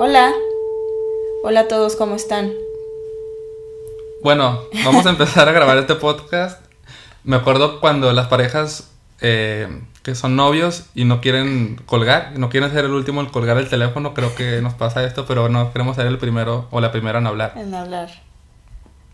Hola. Hola a todos, ¿cómo están? Bueno, vamos a empezar a grabar este podcast. Me acuerdo cuando las parejas eh, que son novios y no quieren colgar, no quieren ser el último en colgar el teléfono, creo que nos pasa esto, pero no queremos ser el primero o la primera en hablar. En hablar.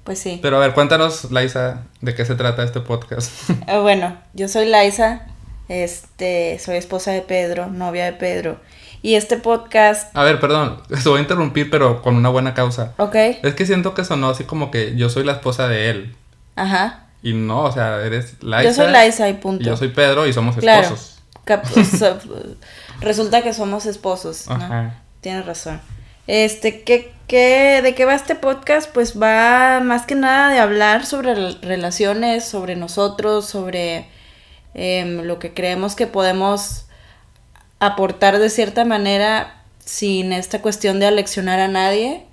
Pues sí. Pero a ver, cuéntanos, Laisa, de qué se trata este podcast. Eh, bueno, yo soy Laisa, este, soy esposa de Pedro, novia de Pedro. Y este podcast... A ver, perdón, te voy a interrumpir, pero con una buena causa. Ok. Es que siento que sonó así como que yo soy la esposa de él. Ajá. Y no, o sea, eres Laisa. Yo soy Laisa y punto. Y yo soy Pedro y somos esposos. Resulta que somos esposos, ¿no? Ajá. Tienes razón. Este, ¿qué, qué, ¿de qué va este podcast? Pues va más que nada de hablar sobre rel- relaciones, sobre nosotros, sobre em, lo que creemos que podemos aportar de cierta manera sin esta cuestión de aleccionar a nadie,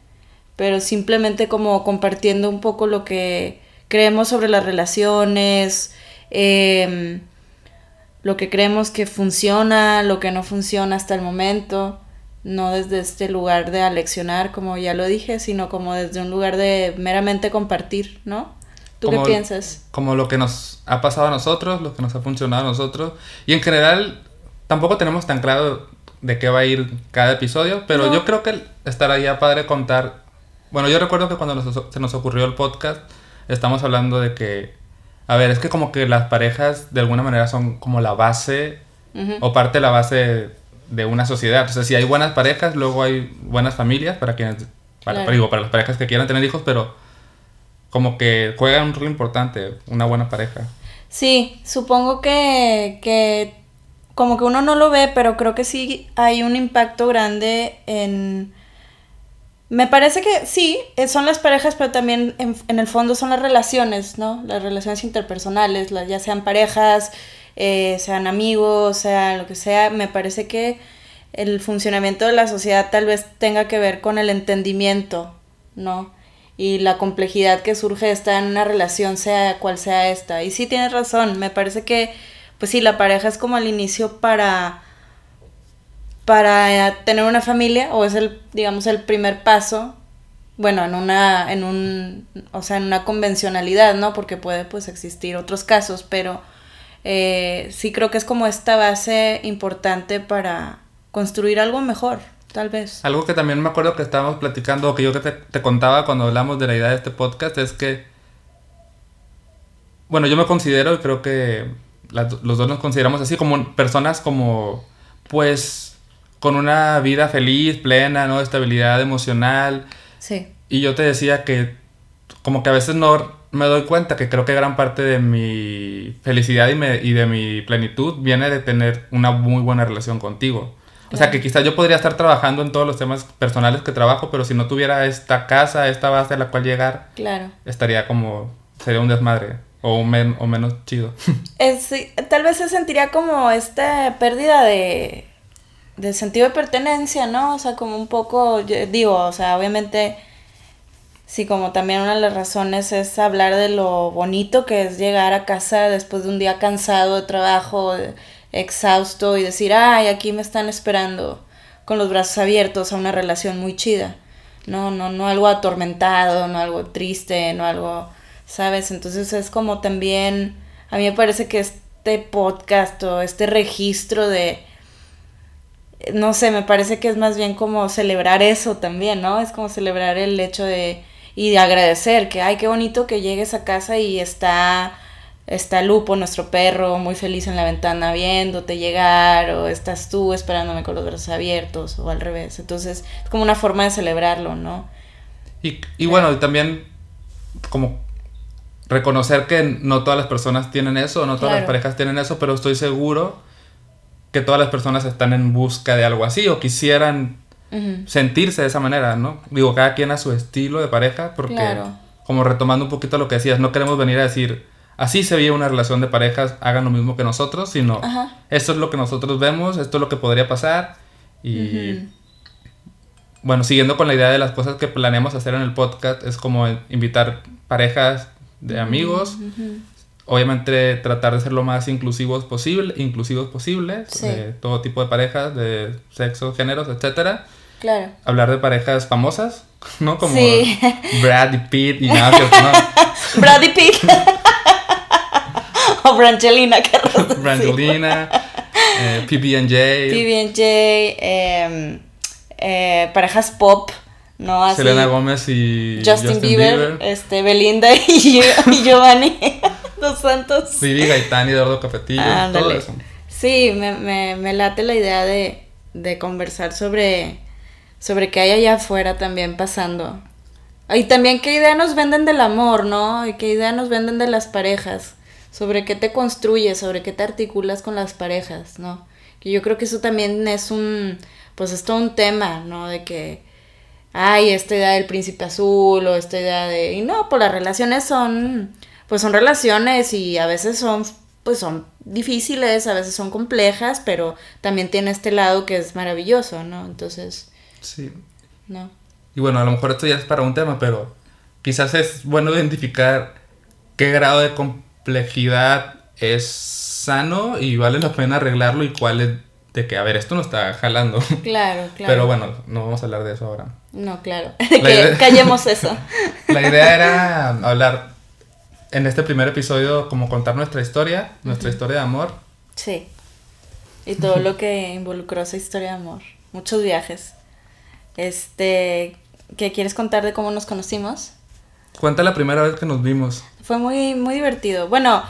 pero simplemente como compartiendo un poco lo que creemos sobre las relaciones, em, lo que creemos que funciona, lo que no funciona hasta el momento, no desde este lugar de aleccionar, como ya lo dije, sino como desde un lugar de meramente compartir, ¿no? ¿Tú Como- qué piensas? Como lo que nos ha pasado a nosotros, lo que nos ha funcionado a nosotros. Y en general, tampoco tenemos tan claro de qué va a ir cada episodio, pero No. yo creo que estaría padre contar. Bueno, yo recuerdo que cuando nos- se nos ocurrió el podcast, estamos hablando de que. A ver, es que como que las parejas de alguna manera son como la base o parte de la base de una sociedad. O sea, si hay buenas parejas, luego hay buenas familias para quienes, para, Claro. digo, para las parejas que quieran tener hijos, pero como que juega un rol importante una buena pareja. Sí, supongo que, que como que uno no lo ve, pero creo que sí hay un impacto grande en... Me parece que sí, eh, son las parejas, pero también en, el fondo son las relaciones, ¿no? Las relaciones interpersonales, las, ya sean parejas, eh, sean amigos, sea lo que sea. Me parece que el funcionamiento de la sociedad tal vez tenga que ver con el entendimiento, ¿no? Y la complejidad que surge estar en una relación, sea cual sea esta. Y sí tienes razón, me parece que, pues sí, la pareja es como el inicio para para eh, tener una familia o es el digamos el primer paso bueno en una en un o sea en una convencionalidad no porque puede pues existir otros casos pero eh, sí creo que es como esta base importante para construir algo mejor tal vez. Algo que también me acuerdo que estábamos platicando, o que yo te, te contaba cuando hablamos de la idea de este podcast, es que, bueno, yo me considero, y creo que los dos nos consideramos así, como personas como, pues, con una vida feliz, plena, ¿no? Estabilidad emocional. sí Y yo te decía que como que a veces no me doy cuenta que creo que gran parte de mi felicidad y, me- y de mi plenitud viene de tener una muy buena relación contigo. O sea que quizás yo podría estar trabajando en todos los temas personales que trabajo, pero si no tuviera esta casa, esta base a la cual llegar, claro estaría como, sería un desmadre o, men- o menos chido. Es- sí, tal vez se sentiría como esta pérdida de, de sentido de pertenencia, ¿no? O sea, como un poco, digo, o sea, obviamente, sí, como también una de las razones es hablar de lo bonito que es llegar a casa después de un día cansado de trabajo, exhausto y decir, ay, aquí me están esperando con los brazos abiertos a una relación muy chida. No, no, no algo atormentado, no algo triste, no algo, ¿sabes? Entonces es como también, a mí me parece que este podcast o este registro de, no sé, me parece que es más bien como celebrar eso también, ¿no? Es como celebrar el hecho de, y de agradecer que, ay, qué bonito que llegues a casa y está, está Lupo, nuestro perro, muy feliz en la ventana viéndote llegar, o estás tú esperándome con los brazos abiertos, o al revés. Entonces, es como una forma de celebrarlo, ¿no? Y, y bueno, y también como reconocer que no todas las personas tienen eso, no todas las parejas tienen eso, pero estoy seguro que todas las personas están en busca de algo así o quisieran sentirse de esa manera, ¿no? Digo, cada quien a su estilo de pareja, porque Claro. como retomando un poquito lo que decías, no queremos venir a decir, así se veía una relación de parejas, hagan lo mismo que nosotros, sino Ajá. esto es lo que nosotros vemos, esto es lo que podría pasar y Ujú. bueno, siguiendo con la idea de las cosas que planeamos hacer en el podcast, es como invitar parejas de amigos, obviamente tratar de ser lo más inclusivos posible, inclusivos posible, Sí. de todo tipo de parejas, de sexos, géneros, etcétera. Claro. Hablar de parejas famosas, ¿no? Como Sí. Brad y Pitt y nada, no. Brady Pitt. o Brangelina, raro. Brangelina, eh, PB&J, PB&J, em, eh, parejas pop, ¿no? Así, Selena Gómez y Justin, Bieber, este, Belinda y, y Giovanni Dos Santos. Vivi Gaitán y Eduardo Capetillo, todo Ándale. eso. Sí, me, me, me late la idea de, de conversar sobre, sobre qué hay allá afuera también pasando. Y también qué idea nos venden del amor, ¿no? Y qué idea nos venden de las parejas. Sobre qué te construyes, sobre qué te articulas con las parejas, ¿no? Que yo creo que eso también es un, pues es todo un tema, ¿no? De que, ay, esta idea del príncipe azul o esta idea de... Y no, pues las relaciones son, pues son relaciones y a veces son, pues son difíciles, a veces son complejas, pero también tiene este lado que es maravilloso, ¿no? Entonces, Sí. no. Y bueno, a lo mejor esto ya es para un tema, pero quizás es bueno identificar qué grado de complejidad es sano y vale la pena arreglarlo y cuál es de que, a ver, esto no está jalando. Claro, claro. Pero bueno, no vamos a hablar de eso ahora. No, claro. La que idea- callemos eso. La idea era hablar en este primer episodio como contar nuestra historia, nuestra historia de amor. Sí. Y todo lo que involucró esa historia de amor. Muchos viajes. Este, ¿qué quieres contar de cómo nos conocimos? Cuenta la primera vez que nos vimos. Fue muy, muy divertido. Bueno,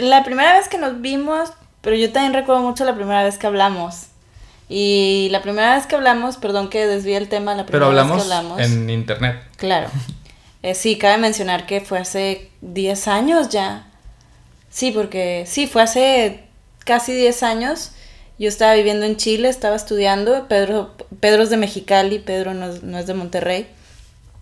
la primera vez que nos vimos, pero yo también recuerdo mucho la primera vez que hablamos. Y la primera vez que hablamos, perdón que desvíe el tema, la Pero primera hablamos, vez que hablamos. en internet. Claro. Eh, sí, cabe mencionar que fue hace 10 años ya. Sí, porque sí, fue hace casi 10 años. Yo estaba viviendo en Chile, estaba estudiando. Pedro, Pedro es de Mexicali, Pedro no es, no es de Monterrey.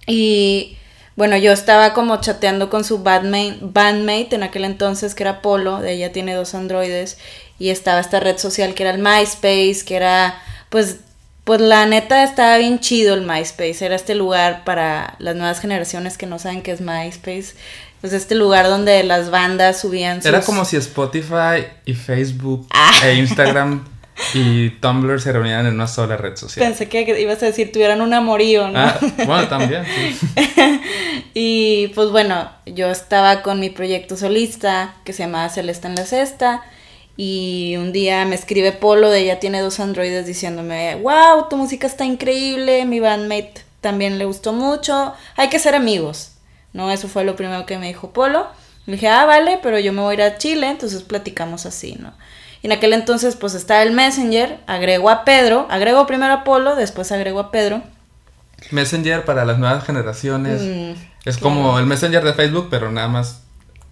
Y bueno, yo estaba como chateando con su bandmate, bandmate en aquel entonces, que era Polo, de ella tiene dos androides. Y estaba esta red social que era el MySpace, que era, pues, pues la neta estaba bien chido el MySpace. Era este lugar para las nuevas generaciones que no saben qué es MySpace. Pues este lugar donde las bandas subían sus... Era como si Spotify y Facebook Ah. e Instagram y Tumblr se reunieran en una sola red social. Pensé que ibas a decir tuvieran un amorío, ¿no? Ah, bueno, también, sí. Y pues bueno, yo estaba con mi proyecto solista que se llama Celeste en la Cesta. Y un día me escribe Polo de ella tiene dos androides diciéndome, wow, tu música está increíble, mi bandmate también le gustó mucho, hay que ser amigos. No, eso fue lo primero que me dijo Polo. Le dije, ah, vale, pero yo me voy a ir a Chile, entonces platicamos así, ¿no? Y en aquel entonces pues estaba el Messenger, agrego a Pedro, agrego primero a Polo, después agrego a Pedro. Messenger para las nuevas generaciones. Mm, es como el Messenger de Facebook, pero nada más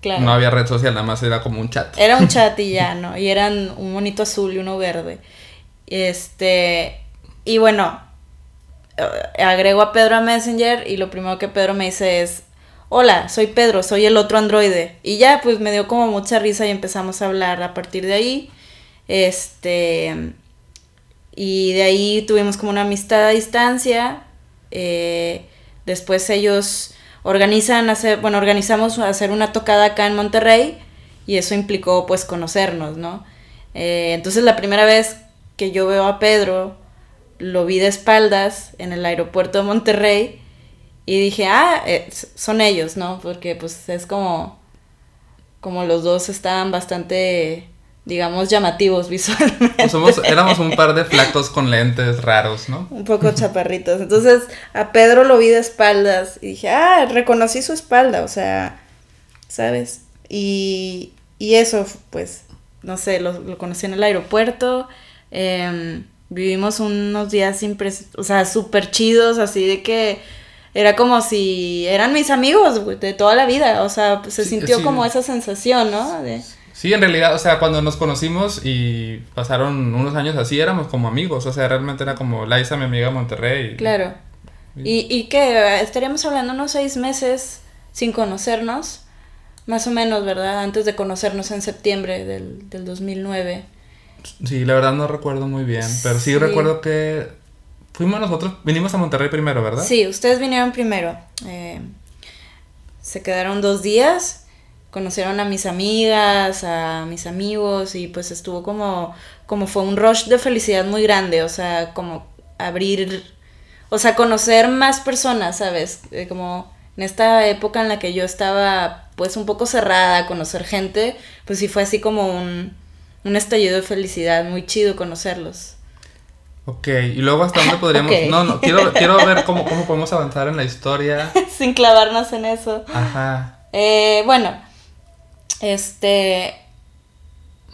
claro. no había red social, nada más era como un chat. Era un chat y ya, ¿no? Y eran un monito azul y uno verde. Este, y bueno, eh, agrego a Pedro a Messenger y lo primero que Pedro me dice es, hola, soy Pedro, soy el otro androide. Y ya, pues me dio como mucha risa y empezamos a hablar a partir de ahí. Este, y de ahí tuvimos como una amistad a distancia. Eh, después ellos organizan hacer, bueno, organizamos hacer una tocada acá en Monterrey y eso implicó pues conocernos, ¿no? Eh, entonces la primera vez que yo veo a Pedro, lo vi de espaldas en el aeropuerto de Monterrey y dije, ah, eh, son ellos, ¿no? Porque pues es como, como los dos estaban bastante, digamos, llamativos visualmente. Pues somos, éramos un par de flacos con lentes raros, ¿no? Un poco chaparritos. Entonces a Pedro lo vi de espaldas y dije, ah, reconocí su espalda, o sea, ¿sabes? Y, y eso, pues, no sé, lo, lo conocí en el aeropuerto. em, vivimos unos días impres o sea, súper chidos, así de que era como si eran mis amigos de toda la vida. O sea, se Sí, sintió sí. como esa sensación, ¿no? De, Sí, en realidad, o sea, cuando nos conocimos y pasaron unos años así, éramos como amigos. O sea, realmente era como Laisa, mi amiga de Monterrey. y- Claro. Y, y que estaríamos hablando unos seis meses sin conocernos, más o menos, ¿verdad? Antes de conocernos en septiembre del, del 2009. Sí, la verdad no recuerdo muy bien, pero sí, Sí. recuerdo que fuimos nosotros, vinimos a Monterrey primero, ¿verdad? Sí, ustedes vinieron primero. eh, se quedaron dos días, conocieron a mis amigas, a mis amigos y pues estuvo como, como fue un rush de felicidad muy grande, o sea, como abrir, o sea, conocer más personas, ¿sabes? Eh, como en esta época en la que yo estaba pues un poco cerrada a conocer gente, pues sí fue así como un, un estallido de felicidad, muy chido conocerlos. Ok, y luego hasta dónde podríamos... No, no, quiero, quiero ver cómo, cómo podemos avanzar en la historia. Sin clavarnos en eso. Ajá. Eh, bueno, este...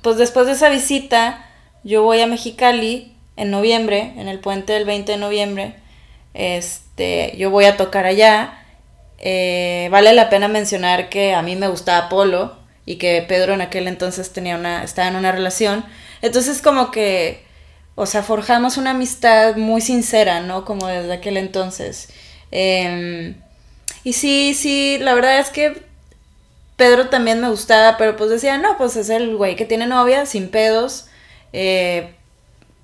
Pues después de esa visita, yo voy a Mexicali en noviembre, en el puente del 20 de noviembre. Este, yo voy a tocar allá eh, vale la pena mencionar que a mí me gustaba Polo y que Pedro en aquel entonces tenía una, estaba en una relación. Entonces como que, o sea, forjamos una amistad muy sincera, ¿no? Como desde aquel entonces. Em, y sí, sí, la verdad es que Pedro también me gustaba, pero pues decía, no, pues es el güey que tiene novia, sin pedos. Eh,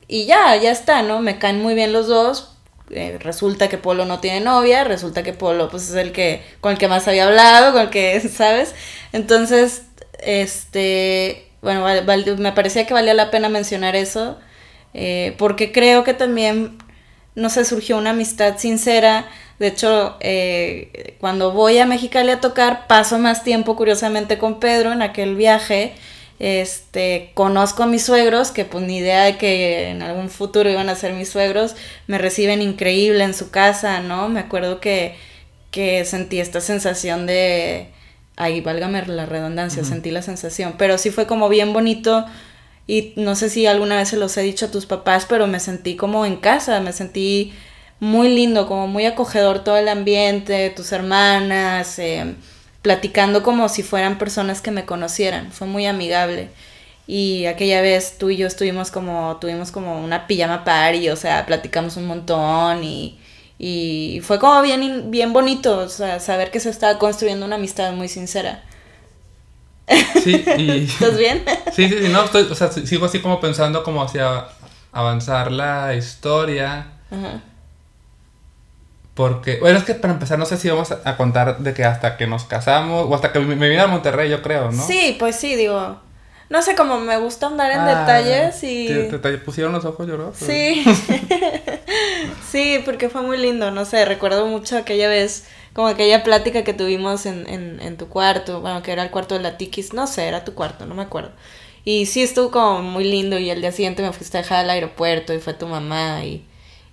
y ya, ya está, ¿no? Me caen muy bien los dos, eh, resulta que Polo no tiene novia, resulta que Polo pues es el que con el que más había hablado, con el que, ¿sabes? Entonces, este, bueno, me parecía que valía la pena mencionar eso, eh, porque creo que también, no sé, surgió una amistad sincera. De hecho, eh, cuando voy a Mexicali a tocar, paso más tiempo curiosamente con Pedro en aquel viaje. Este, conozco a mis suegros, que pues ni idea de que en algún futuro iban a ser mis suegros, me reciben increíble en su casa, ¿no? Me acuerdo que, que sentí esta sensación de, ay, válgame la redundancia, sentí la sensación, pero sí fue como bien bonito y no sé si alguna vez se los he dicho a tus papás, pero me sentí como en casa, me sentí muy lindo, como muy acogedor todo el ambiente, tus hermanas, eh, platicando como si fueran personas que me conocieran. Fue muy amigable. Y aquella vez tú y yo estuvimos como, tuvimos como una pijama party, o sea, platicamos un montón y, y fue como bien, bien bonito, o sea, saber que se estaba construyendo una amistad muy sincera. Sí, y... ¿Estás bien? Sí, sí, sí, no, estoy, o sea, sigo así como pensando como hacia avanzar la historia. Ajá. Porque, bueno, es que para empezar, no sé si vamos a, contar de que hasta que nos casamos, o hasta que me, vine a Monterrey, yo creo, ¿no? Sí, pues sí, digo. No sé, cómo me gusta andar en ah, detalles y. ¿Te, pusieron los ojos lloró? Sí. sí, porque fue muy lindo, no sé, recuerdo mucho aquella vez, como aquella plática que tuvimos en, en, en tu cuarto, bueno, que era el cuarto de la Tikis, no sé, era tu cuarto, no me acuerdo. Y sí estuvo como muy lindo y el día siguiente me fuiste a dejar al aeropuerto y fue tu mamá y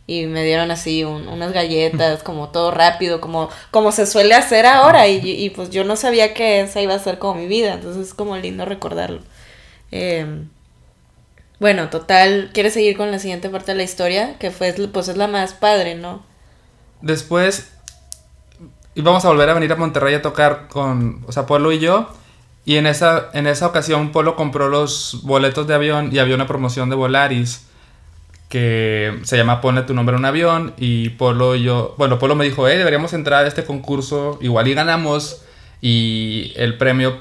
y me dieron así unas galletas, como todo rápido, como, como se suele hacer ahora, y, y, pues yo no sabía que esa iba a ser como mi vida, entonces es como lindo recordarlo. Em, bueno, total, ¿quieres seguir con la siguiente parte de la historia? Que fue, pues es la más padre, ¿no? Después íbamos a volver a venir a Monterrey a tocar con, o sea, Polo y yo, y en esa, en esa ocasión Polo compró los boletos de avión y había una promoción de Volaris que se llama Ponle tu nombre en un avión y Polo y yo, bueno, Polo me dijo, eh, deberíamos entrar a este concurso, igual y ganamos y el premio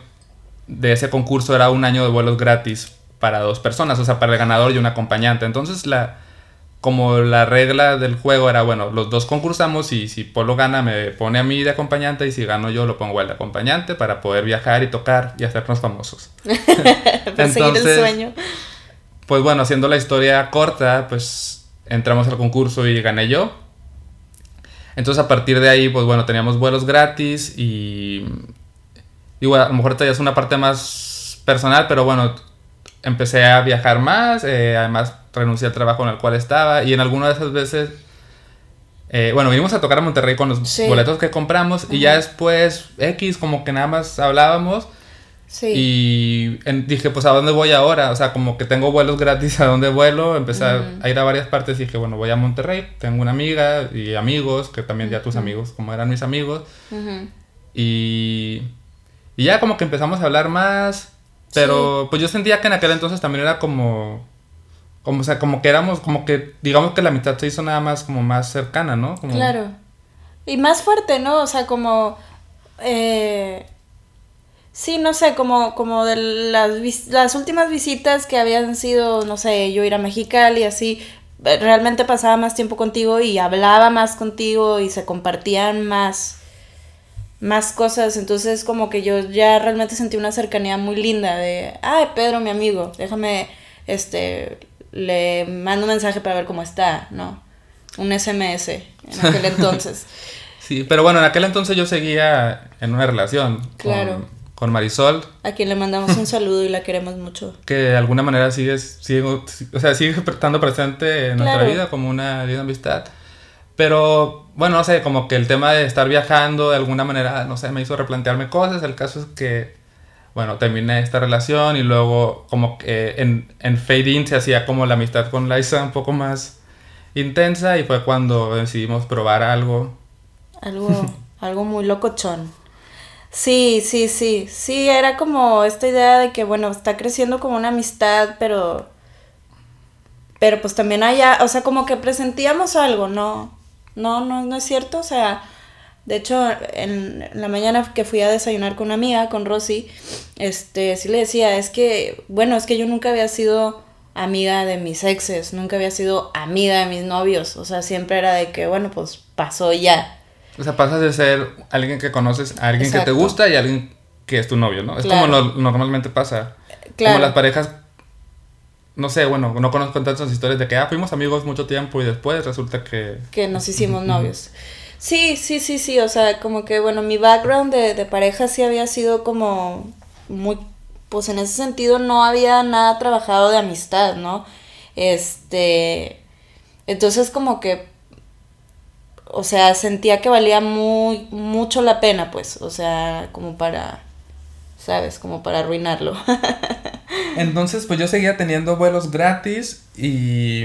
de ese concurso era un año de vuelos gratis para dos personas, o sea, para el ganador y un acompañante. Entonces la como la regla del juego era, bueno, los dos concursamos y si Polo gana me pone a mí de acompañante y si gano yo lo pongo al de acompañante para poder viajar y tocar y hacernos famosos. Perseguir el sueño pues bueno, haciendo la historia corta, pues entramos al concurso y gané yo. Entonces a partir de ahí, pues bueno, teníamos vuelos gratis y... Igual, a lo mejor ya es una parte más personal, pero bueno, empecé a viajar más, eh, además renuncié al trabajo en el cual estaba y en alguna de esas veces... Eh, bueno, vinimos a tocar a Monterrey con los boletos que compramos y ya después X como que nada más hablábamos y dije, pues, ¿a dónde voy ahora? O sea, como que tengo vuelos gratis, ¿a dónde vuelo? Empecé a ir a varias partes y dije, bueno, voy a Monterrey. Tengo una amiga y amigos, que también ya tus amigos, como eran mis amigos. y, y ya como que empezamos a hablar más. Pero pues yo sentía que en aquel entonces también era como... Como, o sea, como que éramos, como que, digamos que la mitad se hizo nada más como más cercana, ¿no? Claro. Y más fuerte, ¿no? O sea, como... Eh Sí, no sé, como, como de las, las últimas visitas que habían sido, no sé, yo ir a Mexicali y así, eh, realmente pasaba más tiempo contigo y hablaba más contigo y se compartían más, más cosas. Entonces como que yo ya realmente sentí una cercanía muy linda de, ay, Pedro, mi amigo, déjame, este, le mando un mensaje para ver cómo está, ¿no? un SMS en aquel entonces. sí, pero bueno, en aquel entonces yo seguía en una relación Claro. con, con Marisol, A quien le mandamos un saludo y la queremos mucho. que de alguna manera sigue, sigue, o sea, sigue estando presente en nuestra vida como una amistad. Pero bueno, no sé, como que el tema de estar viajando de alguna manera, no sé, me hizo replantearme cosas. El caso es que, bueno, terminé esta relación y luego como que en, en Fade In se hacía como la amistad con Liza un poco más intensa y fue cuando decidimos probar algo. Algo, algo muy locochón. Sí, sí, sí. Sí, era como esta idea de que, bueno, está creciendo como una amistad, pero. Pero pues también allá, o sea, como que presentíamos algo, ¿no? No, no, no es cierto. O sea, de hecho, en la mañana que fui a desayunar con una amiga, con Rosy, este, sí le decía, es que, bueno, es que yo nunca había sido amiga de mis exes, nunca había sido amiga de mis novios. O sea, siempre era de que, bueno, pues pasó ya. O sea, pasas de ser alguien que conoces a alguien que te gusta y a alguien que es tu novio, ¿no? Es Claro. como lo- normalmente pasa. Claro. Como las parejas, no sé, bueno, no conozco tantas historias de que, ah, fuimos amigos mucho tiempo y después resulta que... que nos hicimos novios. Sí, sí, sí, sí, o sea, como que, bueno, mi background de, de pareja sí había sido como muy, pues en ese sentido no había nada trabajado de amistad, ¿no? Este, entonces como que, o sea, sentía que valía muy, mucho la pena, pues, o sea, como para, ¿sabes? Como para arruinarlo. Entonces, pues yo seguía teniendo vuelos gratis y...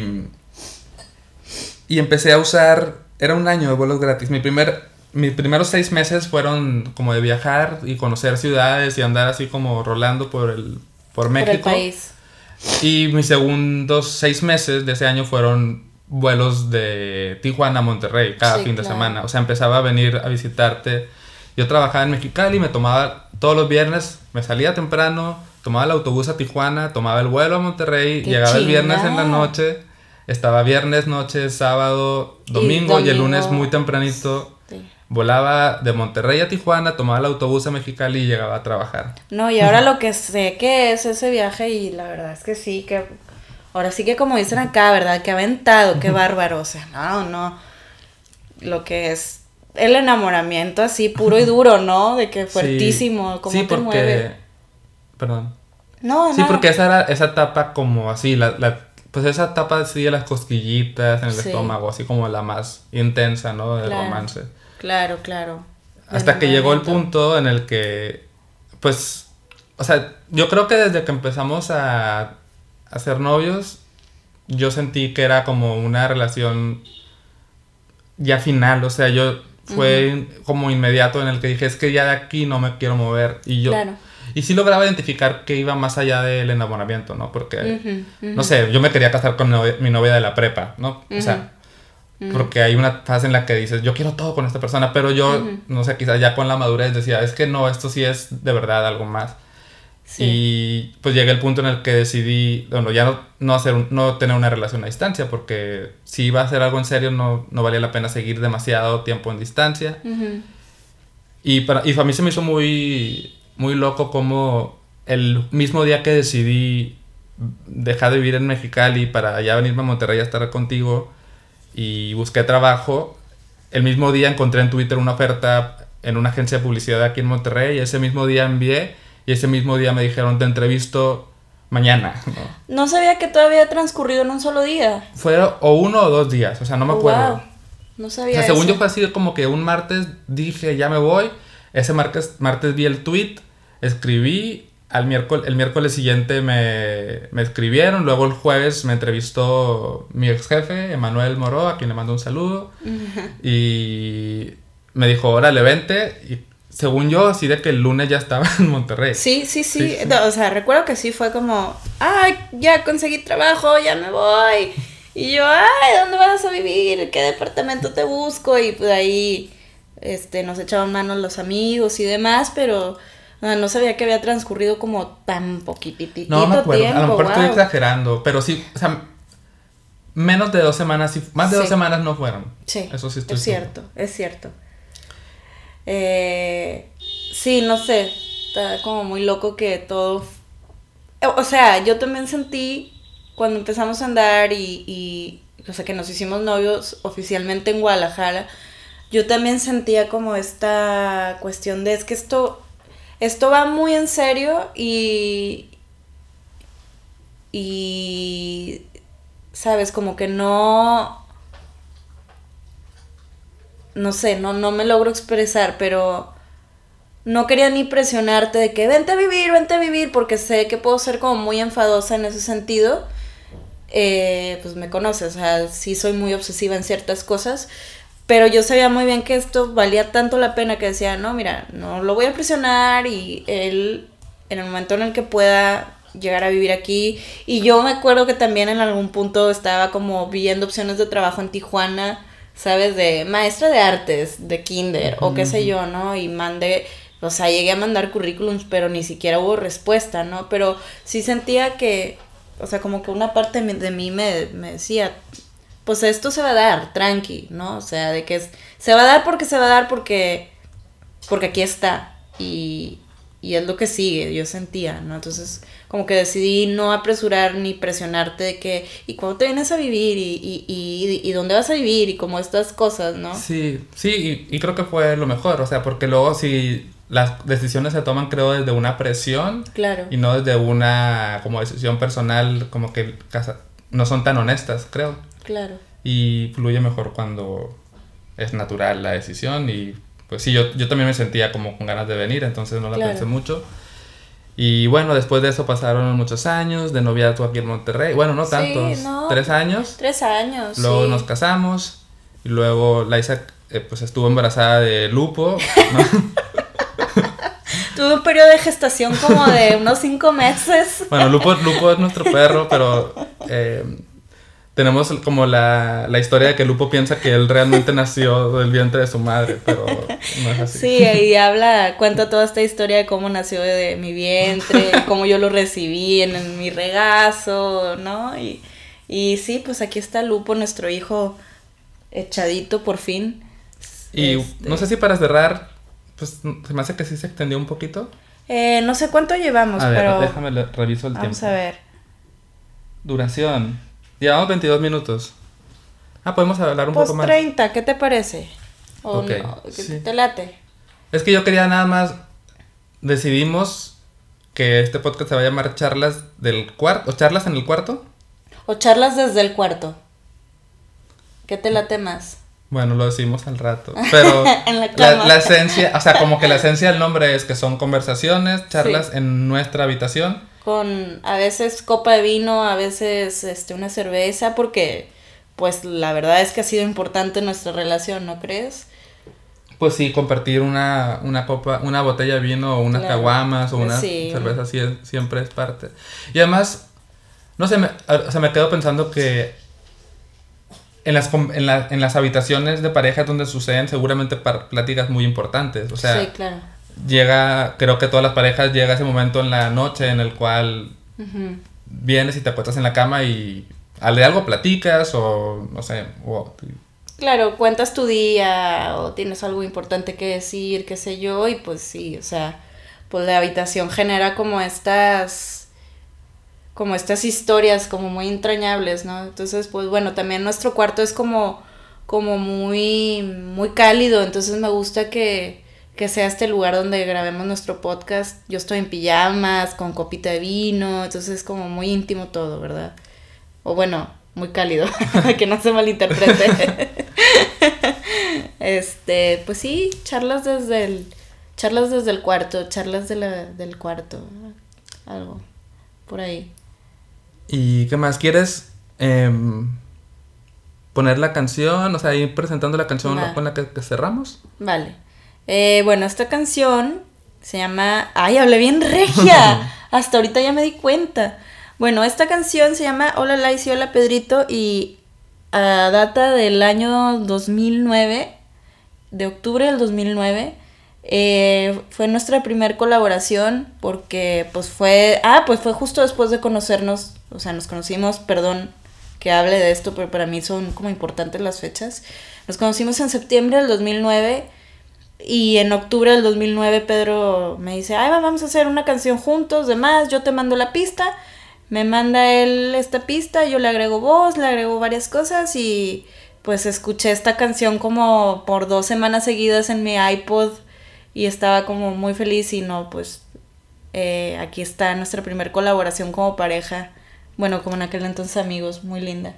Y empecé a usar... Era un año de vuelos gratis. Mi primer... Mis primeros seis meses fueron como de viajar y conocer ciudades y andar así como rolando por el... Por Por México. el país. Y mis segundos seis meses de ese año fueron vuelos de Tijuana a Monterrey cada Sí, fin de claro. semana. O sea, empezaba a venir a visitarte. Yo trabajaba en Mexicali, me tomaba todos los viernes, me salía temprano, tomaba el autobús a Tijuana, tomaba el vuelo a Monterrey, ¡Qué llegaba el viernes en la noche, estaba viernes, noche, sábado, domingo y, el lunes muy tempranito. Sí. Volaba de Monterrey a Tijuana, tomaba el autobús a Mexicali y llegaba a trabajar. No, y ahora lo que sé que es ese viaje y la verdad es que sí, que ahora sí que como dicen acá, ¿verdad? Que aventado, qué bárbaro, o sea, no, no, lo que es el enamoramiento así puro y duro, ¿no? De que fuertísimo, Sí, como sí, te porque... mueve. Perdón. No, Sí, porque esa era esa etapa como así, la, la- pues esa etapa así de las cosquillitas en el Sí. estómago, así como la más intensa, ¿no? Del Claro. romance. Claro, claro. Hasta que llegó el punto en el que, pues, o sea, yo creo que desde que empezamos a, a ser novios, yo sentí que era como una relación ya final, o sea, yo fue como inmediato en el que dije, es que ya de aquí no me quiero mover. Y yo, Claro. y sí lograba identificar que iba más allá del enamoramiento, ¿no? Porque, no sé, yo me quería casar con novia, mi novia de la prepa, ¿no? O sea, porque hay una fase en la que dices, yo quiero todo con esta persona, pero yo, no sé, quizás ya con la madurez decía, es que no, esto sí es de verdad algo más. Sí. Y pues llegué al punto en el que decidí, bueno, ya no, no, hacer un- no tener una relación a distancia, porque si iba a hacer algo en serio no, no valía la pena seguir demasiado tiempo en distancia. Ujú. Y para, y a mí se me hizo muy, muy loco como el mismo día que decidí dejar de vivir en Mexicali para ya venirme a Monterrey a estar contigo y busqué trabajo, el mismo día encontré en Twitter una oferta en una agencia de publicidad aquí en Monterrey y ese mismo día envié y ese mismo día me dijeron te entrevisto mañana. ¿no? No sabía que todo había transcurrido en un solo día. Fue o uno o dos días, o sea, no me Oh, acuerdo. wow. No O sabía sea, según eso. yo fue así como que un martes dije, ya me voy. Ese martes, martes vi el tweet, escribí. Al miércoles, el miércoles siguiente me, me escribieron. Luego el jueves me entrevistó mi ex jefe, Emanuel Moró, a quien le mando un saludo. Y me dijo, órale, vente. Y según yo, así de que el lunes ya estaba en Monterrey. Sí, sí, sí, Sí, sí. No, O sea, recuerdo que sí fue como, ay, ya conseguí trabajo, ya me voy. Y yo, ay, ¿dónde vas a vivir? ¿Qué departamento te busco? Y pues ahí este, nos echaban manos los amigos y demás, pero no sabía que había transcurrido como tan poquititito No me acuerdo, tiempo. a lo mejor estoy wow. exagerando, pero sí, o sea, menos de dos semanas, más de dos semanas no fueron. Sí, Eso sí estoy es seguro. cierto, es cierto. Eh, sí, no sé, está como muy loco que todo... O sea, yo también sentí cuando empezamos a andar y, y o sea, que nos hicimos novios oficialmente en Guadalajara, yo también sentía como esta cuestión de es que esto, esto va muy en serio y, y, sabes, como que no, no sé, no, no me logro expresar, pero no quería ni presionarte de que vente a vivir, vente a vivir, porque sé que puedo ser como muy enfadosa en ese sentido. Eh, pues me conoces, o sea, sí soy muy obsesiva en ciertas cosas, pero yo sabía muy bien que esto valía tanto la pena que decía, no, mira, no lo voy a presionar y él, en el momento en el que pueda llegar a vivir aquí, y yo me acuerdo que también en algún punto estaba como viendo opciones de trabajo en Tijuana, ¿sabes? De maestra de artes, de kinder, o qué sé yo, ¿no? Y mandé o sea, llegué a mandar currículums, pero ni siquiera hubo respuesta, ¿no? Pero sí sentía que, o sea, como que una parte de mí me, decía, pues esto se va a dar, tranqui, ¿no? O sea, de que es, se va a dar porque se va a dar porque, porque aquí está. Y, y es lo que sigue, yo sentía, ¿no? Entonces, como que decidí no apresurar ni presionarte de que, ¿y cuándo te vienes a vivir? ¿Y, y, y, y dónde vas a vivir? Y como estas cosas, ¿no? Sí, sí, y, y, creo que fue lo mejor, o sea, porque luego si las decisiones se toman creo desde una presión claro. y no desde una como decisión personal como que no son tan honestas creo claro y fluye mejor cuando es natural la decisión y pues sí yo, yo también me sentía como con ganas de venir entonces no la pensé mucho y bueno después de eso pasaron muchos años de noviazgo aquí en Monterrey bueno no tantos tres años tres años luego nos casamos y luego Laisa eh, pues estuvo embarazada de Lupo ¿no? Tuve un periodo de gestación como de unos cinco meses. Bueno, Lupo, Lupo es nuestro perro, pero eh, tenemos como la, la, historia de que Lupo piensa que él realmente nació del vientre de su madre, pero no es así. Sí, y habla, cuenta toda esta historia de cómo nació de mi vientre, cómo yo lo recibí en, mi regazo, ¿no? Y, y sí, pues aquí está Lupo, nuestro hijo echadito por fin. Y este no sé si para cerrar, pues se me hace que sí se extendió un poquito. Eh, no sé cuánto llevamos, a ver, pero. Déjame reviso el tiempo. Vamos a ver. Duración. Llevamos 22 minutos. Ah, podemos hablar un pues poco más. 30, ¿qué te parece? ¿O no? ¿Te late? Es que yo quería nada más. Decidimos que este podcast se va a llamar Charlas del Cuarto. ¿O Charlas en el Cuarto? O Charlas desde el Cuarto. ¿Qué te late más? Bueno, lo decimos al rato. Pero la, esencia, o sea, como que la esencia del nombre es que son conversaciones, charlas en nuestra habitación. Con a veces copa de vino, a veces este, una cerveza, porque pues la verdad es que ha sido importante nuestra relación, ¿no crees? Pues sí, compartir una, una copa, una botella de vino o unas caguamas o una cerveza siempre es parte. Y además, no sé, me, o sea, me quedo pensando que en las, en, la, en las habitaciones de pareja donde suceden seguramente pláticas muy importantes. O sea, sí, claro. Llega, creo que todas las parejas llega ese momento en la noche en el cual vienes y te acuestas en la cama y de algo platicas o no sé. O, claro, cuentas tu día o tienes algo importante que decir, qué sé yo, y pues sí, o sea, pues la habitación genera como estas como estas historias como muy entrañables, ¿no? Entonces, pues bueno, también nuestro cuarto es como, como muy, muy cálido, entonces me gusta que, que sea este lugar donde grabemos nuestro podcast. Yo estoy en pijamas, con copita de vino, entonces es como muy íntimo todo, ¿verdad? O bueno, muy cálido, que no se malinterprete. este, pues sí, charlas desde el, charlas desde el cuarto, charlas de la, del cuarto, algo por ahí. ¿Y qué más? ¿Quieres em, poner la canción? O sea, ir presentando la canción con la que, cerramos. Vale. Eh, bueno, esta canción se llama... ¡Ay, hablé bien regia! Hasta ahorita ya me di cuenta. Bueno, esta canción se llama Hola Laisy, hola Pedrito y a data del año 2009, de octubre del 2009. Eh, fue nuestra primera colaboración porque pues fue, ah, pues fue justo después de conocernos, o sea, nos conocimos, perdón que hable de esto, pero para mí son como importantes las fechas. Nos conocimos en septiembre del 2009 y en octubre del 2009 Pedro me dice, ay, vamos a hacer una canción juntos, demás, yo te mando la pista, me manda él esta pista, yo le agrego voz, le agrego varias cosas y pues escuché esta canción como por dos semanas seguidas en mi iPod y estaba como muy feliz y no, pues eh, aquí está nuestra primera colaboración como pareja, bueno, como en aquel entonces amigos, muy linda.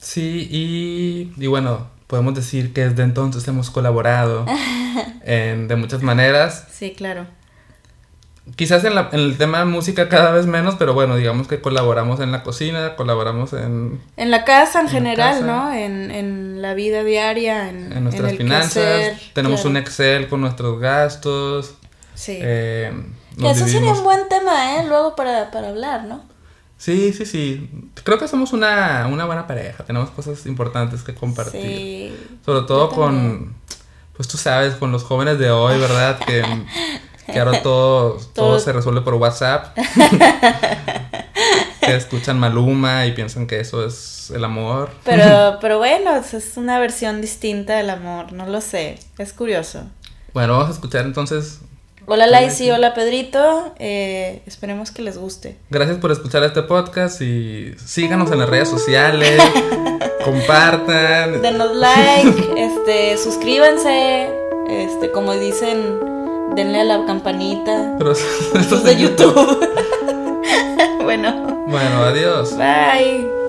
Sí, y, y bueno, podemos decir que desde entonces hemos colaborado en, de muchas maneras. Sí, claro. Quizás en, la, en, el tema de música cada vez menos, pero bueno, digamos que colaboramos en la cocina, colaboramos en... En la casa en, en general, casa. ¿no? En, en, la vida diaria, en, en nuestras el finanzas. tenemos claro. un Excel con nuestros gastos. Sí. Eh, que eso sería un buen tema, ¿eh? Luego para, para hablar, ¿no? Sí, sí, sí. Creo que somos una, una buena pareja. Tenemos cosas importantes que compartir. Sí. Sobre todo con. Pues tú sabes, con los jóvenes de hoy, ¿verdad? Que, que ahora todo, todo Todo. se resuelve por WhatsApp. que escuchan Maluma y piensan que eso es el amor. Pero, pero bueno, es- es una versión distinta del amor, no lo sé. Es curioso. Bueno, vamos a escuchar entonces. Hola Laisy, hola Pedrito. eh, esperemos que les guste. Gracias por escuchar este podcast y síganos en las redes sociales. compartan. Denos like, este, suscríbanse, este, como dicen, denle a la campanita. Pero Esto es de YouTube. bueno, Bueno, adiós. bye.